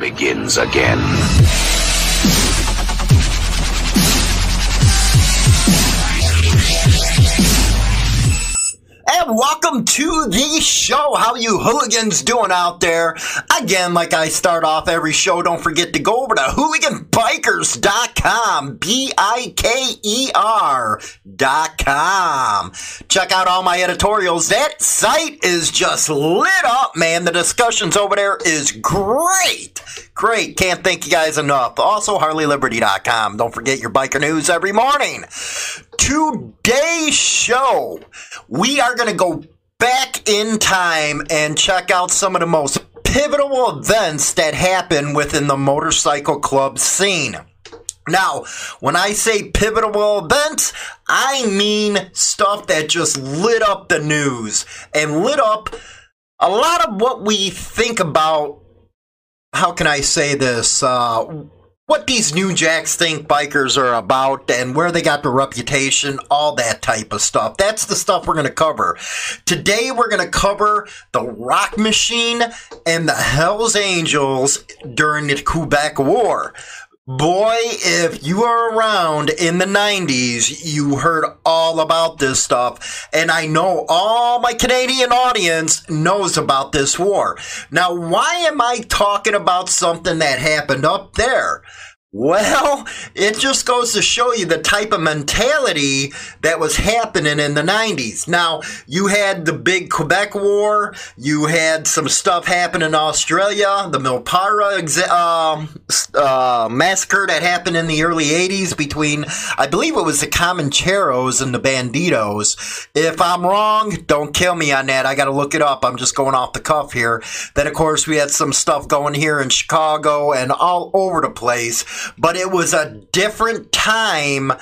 begins again. And welcome to the show. How you hooligans doing out there? Again, like I start off every show, don't forget to go over to hooliganbikers.com. B-I-K-E-R dot com. Check out all my editorials. That site is just lit up, man. The discussions over there is great. Great. Can't thank you guys enough. Also, HarleyLiberty.com. Don't forget your biker news every morning. Today's show, we are going to go back in time and check out some of the most pivotal events that happen within the motorcycle club scene. Now, when I say pivotal events, I mean stuff that just lit up the news and lit up a lot of what we think about how can I say this? Uh, what these new jacks think bikers are about and where they got their reputation, all that type of stuff. That's the stuff we're going to cover. Today we're going to cover the Rock Machine and the Hells Angels during the Quebec War. Boy, if you were around in the 90s, you heard all about this stuff. And I know all my Canadian audience knows about this war. Now, why am I talking about something that happened up there? Well, it just goes to show you the type of mentality that was happening in the 90s. Now, you had the big Quebec War, you had some stuff happen in Australia, the Milperra exa- uh, uh, massacre that happened in the early 80s between, I believe it was the Comancheros and the Bandidos. If I'm wrong, don't kill me on that. I got to look it up. I'm just going off the cuff here. Then, of course, we had some stuff going here in Chicago and all over the place but it was a mm. different time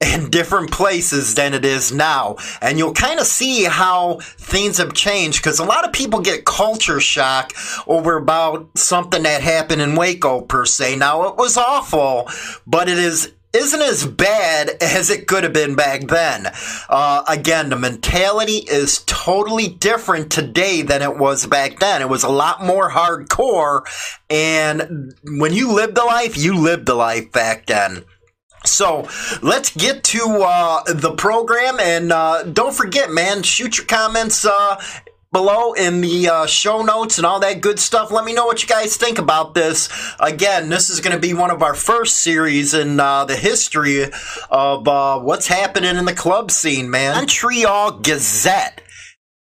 in different places than it is now. And you'll kind of see how things have changed because a lot of people get culture shock over about something that happened in Waco per se. Now it was awful, but it is isn't as bad as it could have been back then. Uh, again, the mentality is totally different today than it was back then. It was a lot more hardcore, and when you lived the life, you lived the life back then. So let's get to uh, the program, and uh, don't forget, man, shoot your comments uh, below in the uh, show notes and all that good stuff. Let me know what you guys think about this. Again, this is going to be one of our first series in uh, the history of uh, what's happening in the club scene, man. Montreal Gazette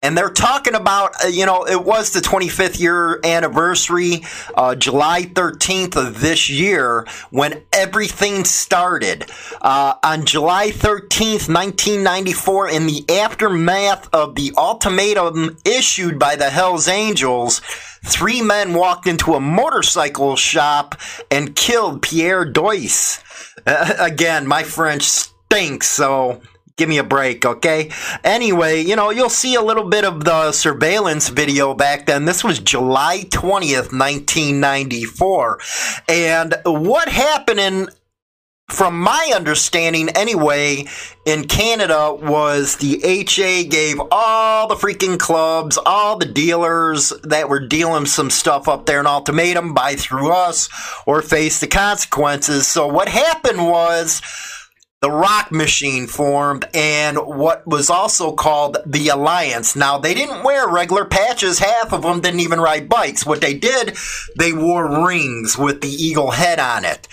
and they're talking about, uh, you know, it was the 25th year anniversary, uh, July 13th of this year, when everything started. Uh, on July 13th, 1994, in the aftermath of the ultimatum issued by the Hells Angels, three men walked into a motorcycle shop and killed Pierre Doise. Uh, again, my French stinks, so give me a break, okay? Anyway, you know, you'll see a little bit of the surveillance video back then. This was July 20th, 1994. And what happened in from my understanding anyway, in Canada was the HA gave all the freaking clubs, all the dealers that were dealing some stuff up there an ultimatum buy through us or face the consequences. So what happened was the Rock Machine formed and what was also called the Alliance. Now, they didn't wear regular patches. Half of them didn't even ride bikes. What they did, they wore rings with the eagle head on it.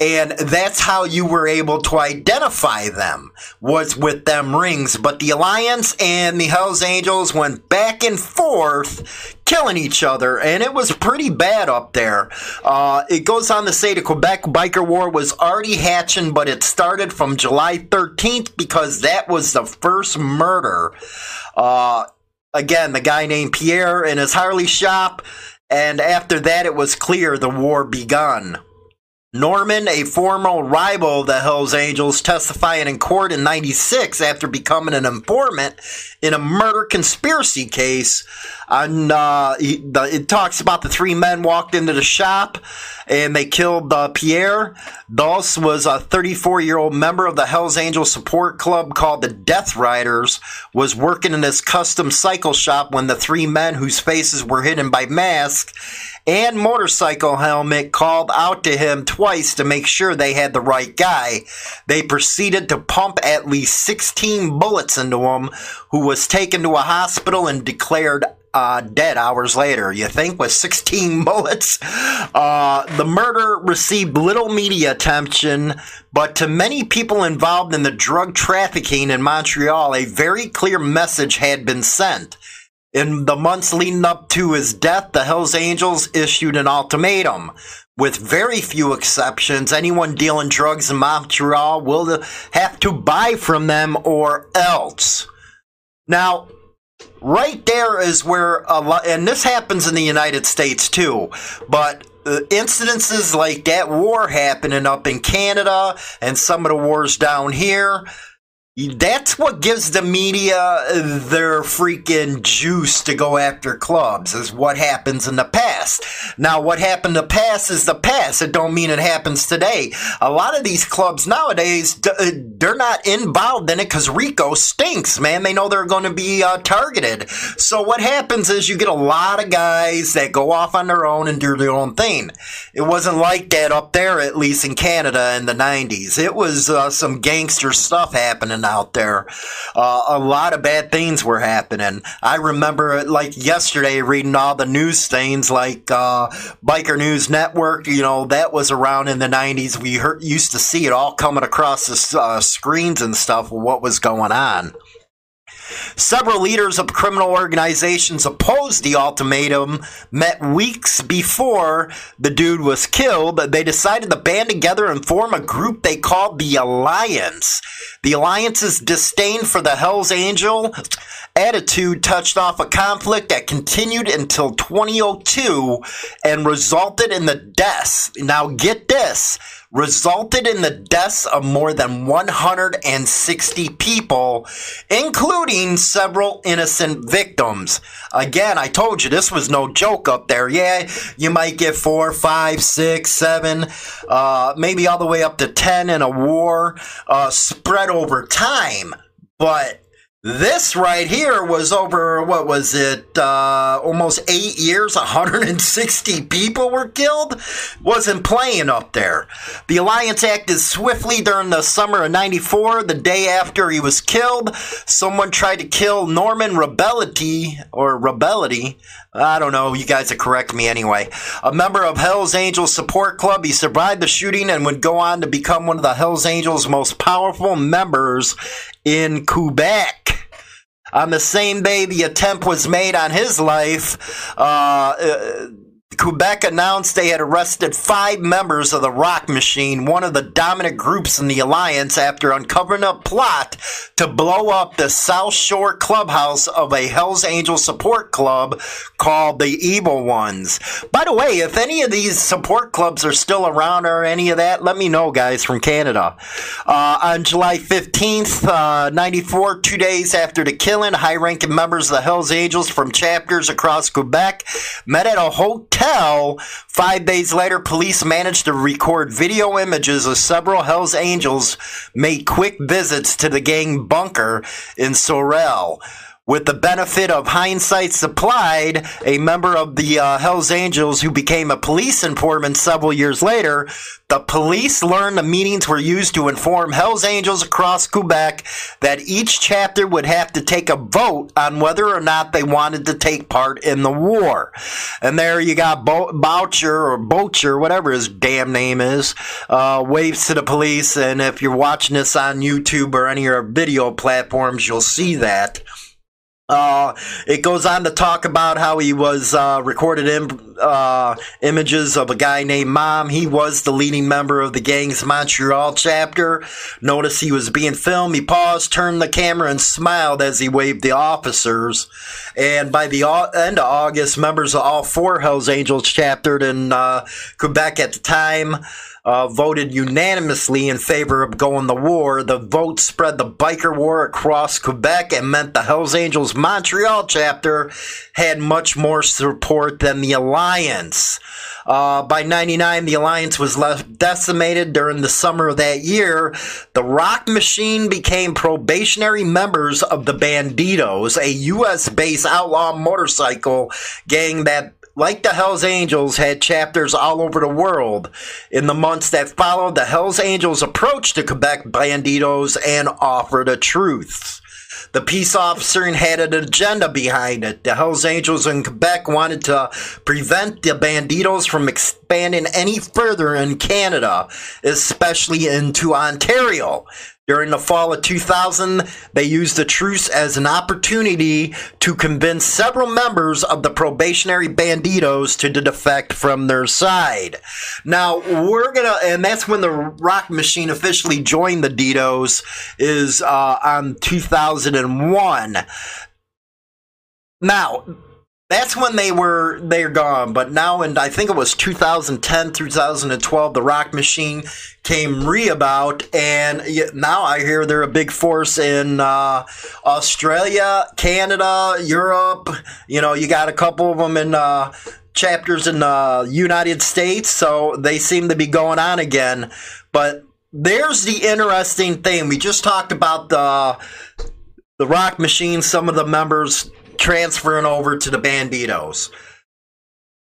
And that's how you were able to identify them, was with them rings. But the Alliance and the Hells Angels went back and forth killing each other, and it was pretty bad up there. Uh, it goes on to say the Quebec Biker War was already hatching, but it started from July 13th because that was the first murder. Uh, again, the guy named Pierre in his Harley shop, and after that, it was clear the war begun. Norman, a former rival of the Hells Angels, testifying in court in 96 after becoming an informant in a murder conspiracy case. And uh, he, the, it talks about the three men walked into the shop and they killed uh, Pierre. Dos was a 34 year old member of the Hells Angels support club called the Death Riders, was working in this custom cycle shop when the three men whose faces were hidden by masks and motorcycle helmet called out to him twice to make sure they had the right guy. They proceeded to pump at least 16 bullets into him, who was taken to a hospital and declared uh, dead hours later. You think with 16 bullets? Uh, the murder received little media attention, but to many people involved in the drug trafficking in Montreal, a very clear message had been sent. In the months leading up to his death, the Hells Angels issued an ultimatum. With very few exceptions, anyone dealing drugs in Montreal will have to buy from them or else. Now, right there is where a lot, and this happens in the United States too, but uh, incidences like that war happening up in Canada and some of the wars down here that's what gives the media their freaking juice to go after clubs is what happens in the past. Now, what happened in the past is the past. It don't mean it happens today. A lot of these clubs nowadays, uh, they're not involved in it because RICO stinks, man. They know they're going to be uh, targeted. So what happens is you get a lot of guys that go off on their own and do their own thing. It wasn't like that up there, at least in Canada in the 90s. It was uh, some gangster stuff happening out there. Uh, a lot of bad things were happening. I remember, like yesterday, reading all the news things like uh, Biker News Network. You know, that was around in the 90s. We heard, used to see it all coming across the uh, screens and stuff, what was going on. Several leaders of criminal organizations opposed the ultimatum, met weeks before the dude was killed. They decided to band together and form a group they called the Alliance. The Alliance's disdain for the Hells Angel attitude touched off a conflict that continued until 2002 and resulted in the deaths. Now, get this resulted in the deaths of more than 160 people, including several innocent victims. Again, I told you this was no joke up there. Yeah, you might get four, five, six, seven, uh, maybe all the way up to 10 in a war uh, spread over time. But this right here was over, what was it, uh, almost eight years, 160 people were killed? Wasn't playing up there. The Alliance acted swiftly during the summer of 94, the day after he was killed. Someone tried to kill Norman Rebellity, or Rebellity, I don't know, you guys will correct me anyway. A member of Hells Angels Support Club, he survived the shooting and would go on to become one of the Hells Angels' most powerful members in Quebec. On the same day the attempt was made on his life, uh, uh Quebec announced they had arrested five members of the Rock Machine, one of the dominant groups in the alliance, after uncovering a plot to blow up the South Shore clubhouse of a Hells Angel support club called the Evil Ones. By the way, if any of these support clubs are still around or any of that, let me know, guys, from Canada. Uh, on July 15th, uh, 94, two days after the killing, high ranking members of the Hells Angels from chapters across Quebec met at a hotel tell, five days later, police managed to record video images of several Hells Angels made quick visits to the gang bunker in Sorel. With the benefit of hindsight supplied, a member of the uh, Hells Angels who became a police informant several years later, the police learned the meetings were used to inform Hells Angels across Quebec that each chapter would have to take a vote on whether or not they wanted to take part in the war. And there you got Bo- Boucher or Bocher, whatever his damn name is, uh, waves to the police. And if you're watching this on YouTube or any of our video platforms, you'll see that. Uh, it goes on to talk about how he was uh, recorded in, uh, images of a guy named Mom. He was the leading member of the gang's Montreal chapter. Notice he was being filmed. He paused, turned the camera, and smiled as he waved the officers. And by the end of August, members of all four Hells Angels chaptered in uh, Quebec at the time uh, voted unanimously in favor of going to war. The vote spread the biker war across Quebec and meant the Hells Angels Montreal chapter had much more support than the Alliance. Uh, by 99, the Alliance was left decimated during the summer of that year. The Rock Machine became probationary members of the Bandidos, a U.S. based outlaw motorcycle gang that like the Hells Angels, had chapters all over the world. In the months that followed, the Hells Angels approached the Quebec Banditos and offered a truce. The peace officer had an agenda behind it. The Hells Angels in Quebec wanted to prevent the Banditos from expanding any further in Canada, especially into Ontario. During the fall of 2000, they used the truce as an opportunity to convince several members of the probationary banditos to defect from their side. Now, we're gonna, and that's when the Rock Machine officially joined the Ditos, is uh, on 2001. Now, that's when they were they're gone. But now, and I think it was 2010 through 2012, the Rock Machine came re-about, and now I hear they're a big force in uh, Australia, Canada, Europe. You know, you got a couple of them in. Uh, chapters in the United States, so they seem to be going on again. But there's the interesting thing. We just talked about the the Rock Machine. Some of the members transferring over to the Banditos.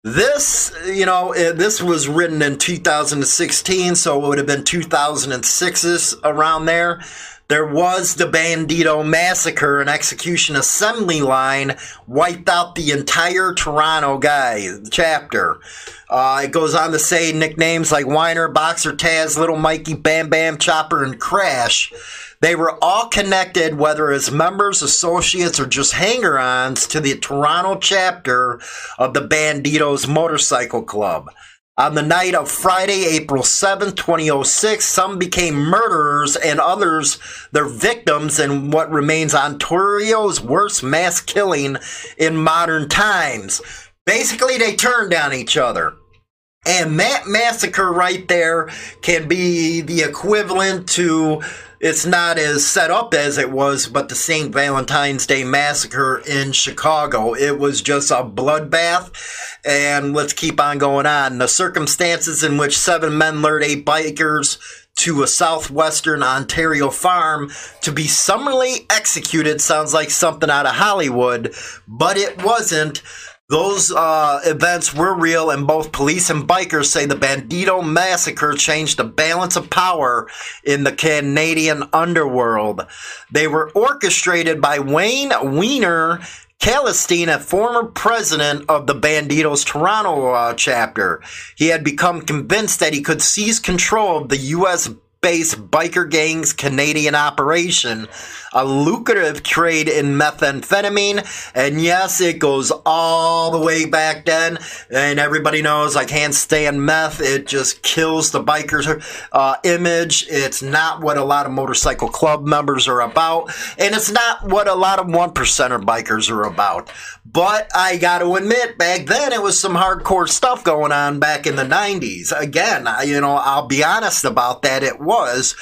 This, you know, this was written in 2016, so it would have been 2006 around there. There was the Bandito massacre and execution assembly line wiped out the entire Toronto guy chapter. Uh, it goes on to say nicknames like Whiner, Boxer, Taz, Little Mikey, Bam Bam, Chopper, and Crash they were all connected, whether as members, associates, or just hanger ons, to the Toronto chapter of the Banditos Motorcycle Club. On the night of Friday, April 7, 2006, some became murderers and others their victims in what remains Ontario's worst mass killing in modern times. Basically, they turned on each other. And that massacre right there can be the equivalent to it's not as set up as it was, but the St. Valentine's Day Massacre in Chicago. It was just a bloodbath. And let's keep on going on. The circumstances in which seven men lured eight bikers to a southwestern Ontario farm to be summarily executed sounds like something out of Hollywood, but it wasn't. Those uh, events were real, and both police and bikers say the Bandito massacre changed the balance of power in the Canadian underworld. They were orchestrated by Wayne Weiner Kellestine, a former president of the Banditos Toronto uh, chapter. He had become convinced that he could seize control of the U.S based biker gang's Canadian operation, a lucrative trade in methamphetamine. And yes, it goes all the way back then. And everybody knows I can't stand meth. It just kills the biker's uh, image. It's not what a lot of motorcycle club members are about. And it's not what a lot of one percenter bikers are about. But I got to admit, back then it was some hardcore stuff going on back in the 90s. Again, you know, I'll be honest about that. It was.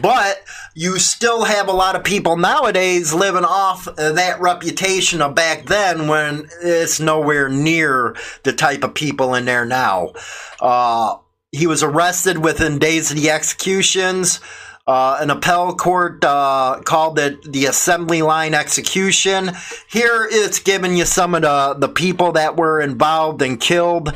But you still have a lot of people nowadays living off that reputation of back then when it's nowhere near the type of people in there now. Uh, he was arrested within days of the executions. Uh, an appellate court uh, called it the assembly line execution. Here it's giving you some of the, the people that were involved and killed.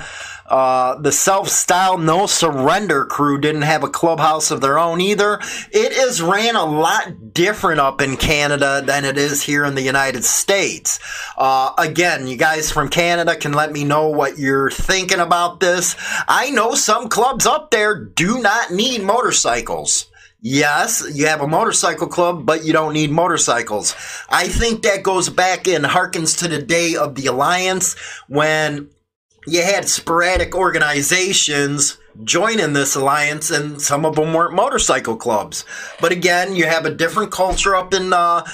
Uh, the self-styled no surrender crew didn't have a clubhouse of their own either. It is ran a lot different up in Canada than it is here in the United States. Uh, again, you guys from Canada can let me know what you're thinking about this. I know some clubs up there do not need motorcycles. Yes, you have a motorcycle club, but you don't need motorcycles. I think that goes back and harkens to the day of the Alliance when you had sporadic organizations joining this alliance, and some of them weren't motorcycle clubs. But again, you have a different culture up in uh,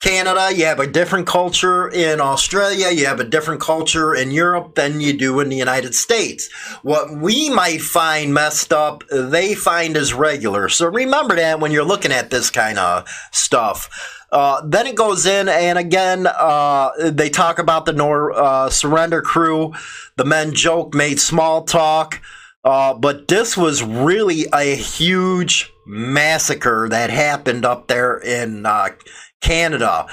Canada, you have a different culture in Australia, you have a different culture in Europe than you do in the United States. What we might find messed up, they find as regular. So remember that when you're looking at this kind of stuff. Uh, then it goes in, and again, uh, they talk about the Nor- uh, surrender crew. The men joke, made small talk. Uh, but this was really a huge massacre that happened up there in uh, Canada.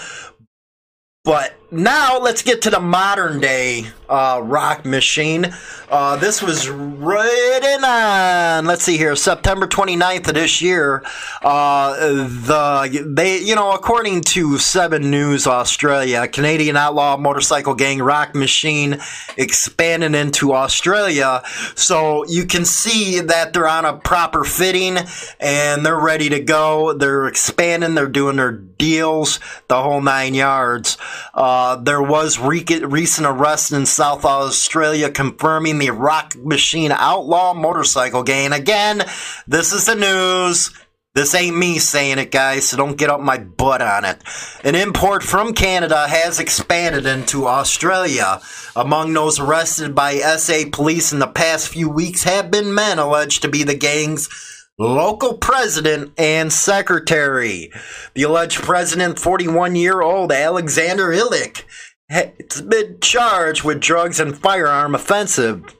But now let's get to the modern day uh, rock machine. Uh, this was written on, let's see here, September 29th of this year. Uh, the they, you know, according to Seven News Australia, Canadian outlaw motorcycle gang Rock Machine expanded into Australia. So you can see that they're on a proper fitting and they're ready to go. They're expanding. They're doing their deals, the whole nine yards. Uh, Uh, there was re- recent arrest in South Australia confirming the Rock Machine Outlaw motorcycle gang. Again, this is the news. This ain't me saying it, guys, so don't get up my butt on it. An import from Canada has expanded into Australia. Among those arrested by SA police in the past few weeks have been men alleged to be the gang's local president and secretary. The alleged president, 41 year old Alexander Illich, has been charged with drugs and firearm offensive.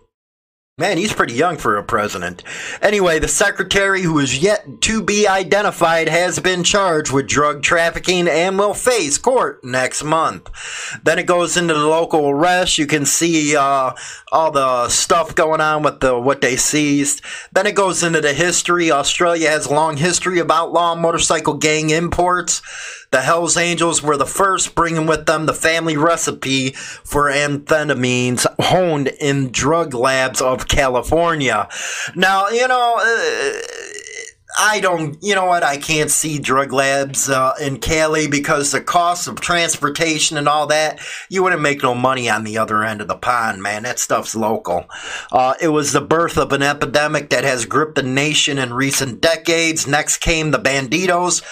Man, he's pretty young for a president. Anyway, the secretary, who is yet to be identified, has been charged with drug trafficking and will face court next month. Then it goes into the local arrest. You can see uh, all the stuff going on with the what they seized. Then it goes into the history. Australia has a long history of outlaw motorcycle gang imports. The Hells Angels were the first, bringing with them the family recipe for amphetamines honed in drug labs of California. Now, you know. Uh, I don't, you know what? I can't see drug labs uh, in Cali because the cost of transportation and all that, you wouldn't make no money on the other end of the pond, man. That stuff's local. Uh, it was the birth of an epidemic that has gripped the nation in recent decades. Next came the Bandidos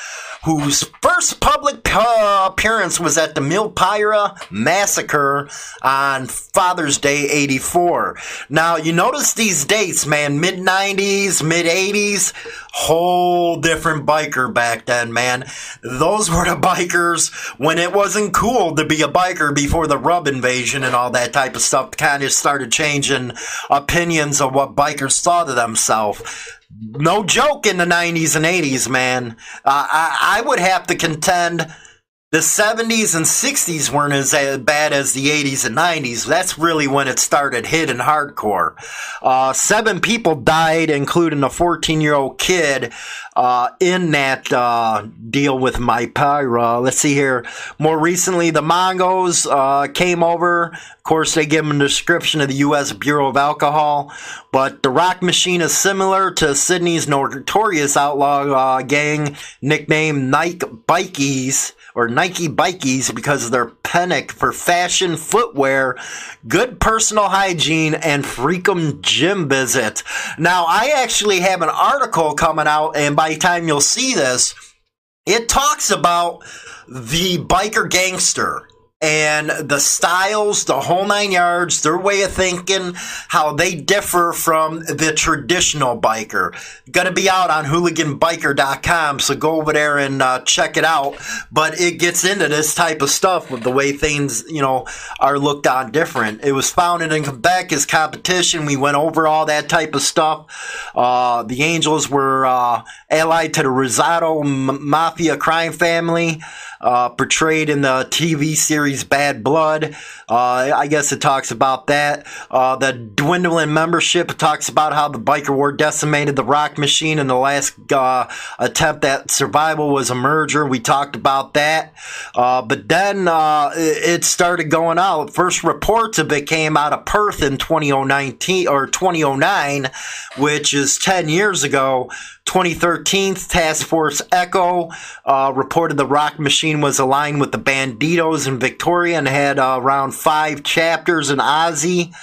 whose first public uh, appearance was at the Milpalta Massacre on Father's Day 84. Now, you notice these dates, man, mid 90s, mid 80s, whole different biker back then, man. Those were the bikers when it wasn't cool to be a biker before the rub invasion and all that type of stuff kind of started changing opinions of what bikers thought of themselves no joke in the 90s and 80s, man. Uh, I, I would have to contend the 70s and 60s weren't as bad as the 80s and 90s. That's really when it started hitting hardcore. Uh, seven people died, including a 14 year old kid, uh, in that uh, deal with Milpalta. Let's see here. More recently, the Mongols uh, came over. Of course, they give them a description of the U.S. Bureau of Alcohol. But the Rock Machine is similar to Sydney's notorious outlaw uh, gang nicknamed Nike Bikies or Nike Bikies because of their panic for fashion footwear, good personal hygiene, and freakum gym visits. Now, I actually have an article coming out, and by the time you'll see this, it talks about the biker gangster and the styles, the whole nine yards, their way of thinking, how they differ from the traditional biker. Going to be out on hooliganbiker.com, so go over there and uh, check it out. But it gets into this type of stuff with the way things, you know, are looked on different. It was founded in Quebec as competition. We went over all that type of stuff. Uh, the Angels were uh, allied to the Rizzuto Mafia crime family uh, portrayed in the TV series Bad Blood. Uh, I guess it talks about that. Uh, the dwindling membership talks about how the biker war decimated the rock machine and the last uh, attempt at survival was a merger. We talked about that. Uh, but then uh, it started going out. First reports of it came out of Perth in 2019 or 2009, which is 10 years ago. 2013, Task Force Echo uh, reported the Rock Machine was aligned with the Bandidos in Victoria and had uh, around five chapters in Aussie.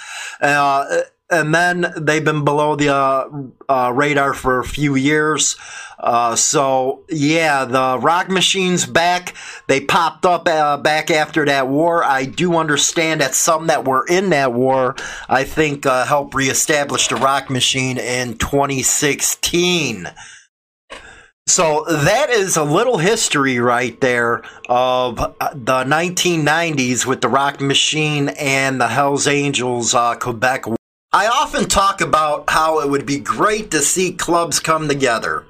Uh, and then they've been below the uh, uh, radar for a few years. Uh, so yeah, the Rock Machine's back. They popped up uh, back after that war. I do understand that some that were in that war, I think, uh, helped reestablish the Rock Machine in 2016. So that is a little history right there of uh, the 1990s with the Rock Machine and the Hells Angels Quebec. I often talk about how it would be great to see clubs come together.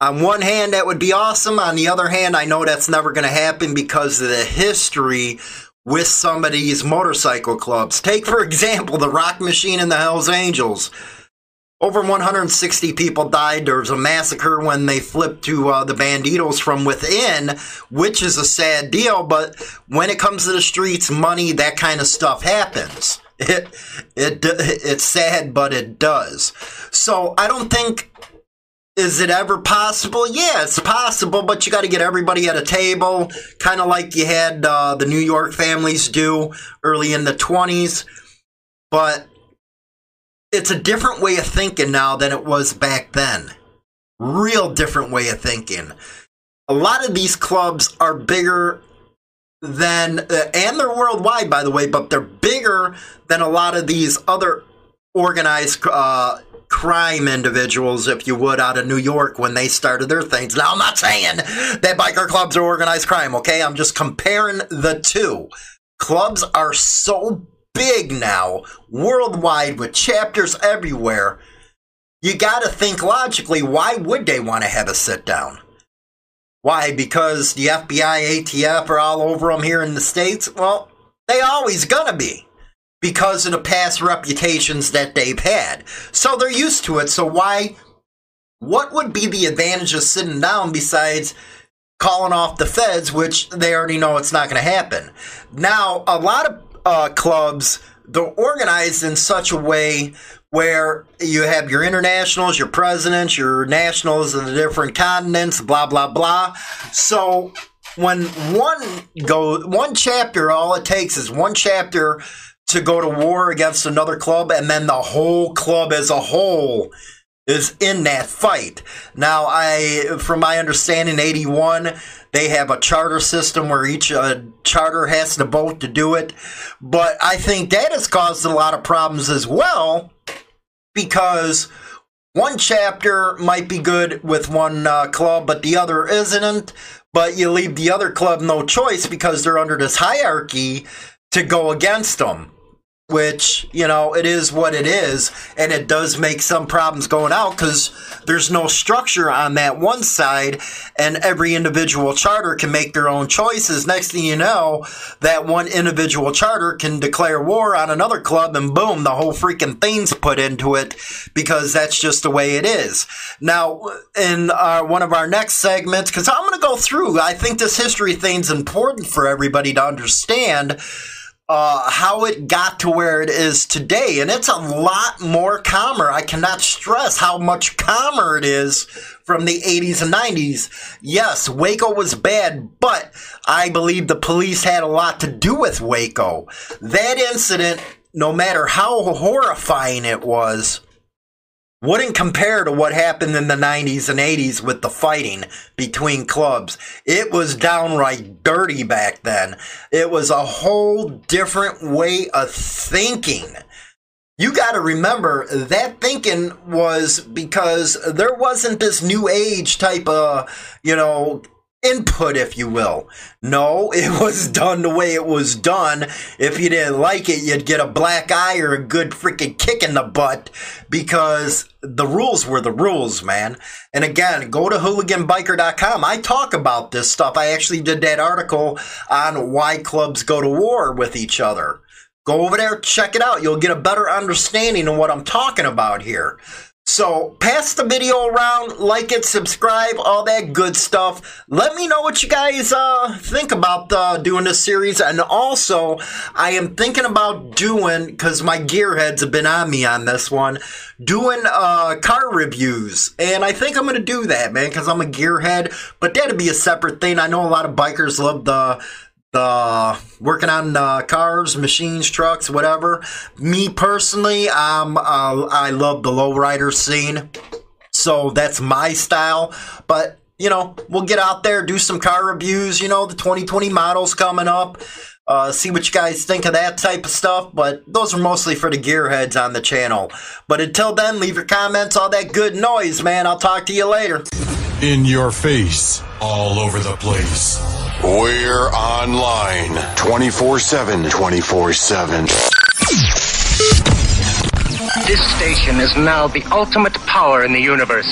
On one hand, that would be awesome. On the other hand, I know that's never going to happen because of the history with some of these motorcycle clubs. Take, for example, the Rock Machine and the Hells Angels. Over 160 people died. There was a massacre when they flipped to uh, the Banditos from within, which is a sad deal. But when it comes to the streets, money, that kind of stuff happens. It, it, it's sad, but it does. So I don't think is it ever possible? Yeah, it's possible, but you got to get everybody at a table, kind of like you had uh, the New York families do early in the 20s. But it's a different way of thinking now than it was back then. Real different way of thinking. A lot of these clubs are bigger than, uh, and they're worldwide, by the way, but they're bigger than a lot of these other organized uh, crime individuals, if you would, out of New York when they started their things. Now, I'm not saying that biker clubs are organized crime, okay? I'm just comparing the two. Clubs are so big now, worldwide, with chapters everywhere. You got to think logically why would they want to have a sit down? Why? Because the FBI, ATF are all over them here in the States? Well, they always gonna be because of the past reputations that they've had. So they're used to it. So why? What would be the advantage of sitting down besides calling off the feds, which they already know it's not going to happen? Now, a lot of uh, clubs they're organized in such a way where you have your internationals, your presidents, your nationals of the different continents, blah blah blah. So when one go one chapter, all it takes is one chapter to go to war against another club, and then the whole club as a whole is in that fight. Now, I, from my understanding, 81, they have a charter system where each uh, charter has to vote to do it. But I think that has caused a lot of problems as well because one chapter might be good with one uh, club, but the other isn't. But you leave the other club no choice because they're under this hierarchy to go against them which you know it is what it is and it does make some problems going out because there's no structure on that one side and every individual charter can make their own choices. Next thing you know that one individual charter can declare war on another club and boom the whole freaking thing's put into it because that's just the way it is. Now in uh, one of our next segments because i'm going to go through i think this history thing's important for everybody to understand uh, how it got to where it is today. And it's a lot more calmer. I cannot stress how much calmer it is from the 80s and 90s. Yes, Waco was bad, but I believe the police had a lot to do with Waco. That incident, no matter how horrifying it was, wouldn't compare to what happened in the 90s and 80s with the fighting between clubs. It was downright dirty back then. It was a whole different way of thinking. You got to remember that thinking was because there wasn't this new age type of, you know, input, if you will. No, it was done the way it was done. If you didn't like it, you'd get a black eye or a good freaking kick in the butt because the rules were the rules, man. And again, go to hooliganbiker.com. I talk about this stuff. I actually did that article on why clubs go to war with each other. Go over there, check it out. You'll get a better understanding of what I'm talking about here. So pass the video around, like it, subscribe, all that good stuff. Let me know what you guys uh, think about uh, doing this series. And also, I am thinking about doing, because my gearheads have been on me on this one, doing uh, car reviews. And I think I'm going to do that, man, because I'm a gearhead. But that'd be a separate thing. I know a lot of bikers love the uh, working on uh, cars, machines, trucks, whatever. Me personally, um, uh, I love the lowrider scene, so that's my style. But you know, we'll get out there, do some car reviews. You know, the 2020 models coming up. Uh, see what you guys think of that type of stuff. But those are mostly for the gearheads on the channel. But until then, leave your comments, all that good noise, man. I'll talk to you later. In your face, all over the place. We're online 24 7. 24 7. This station is now the ultimate power in the universe.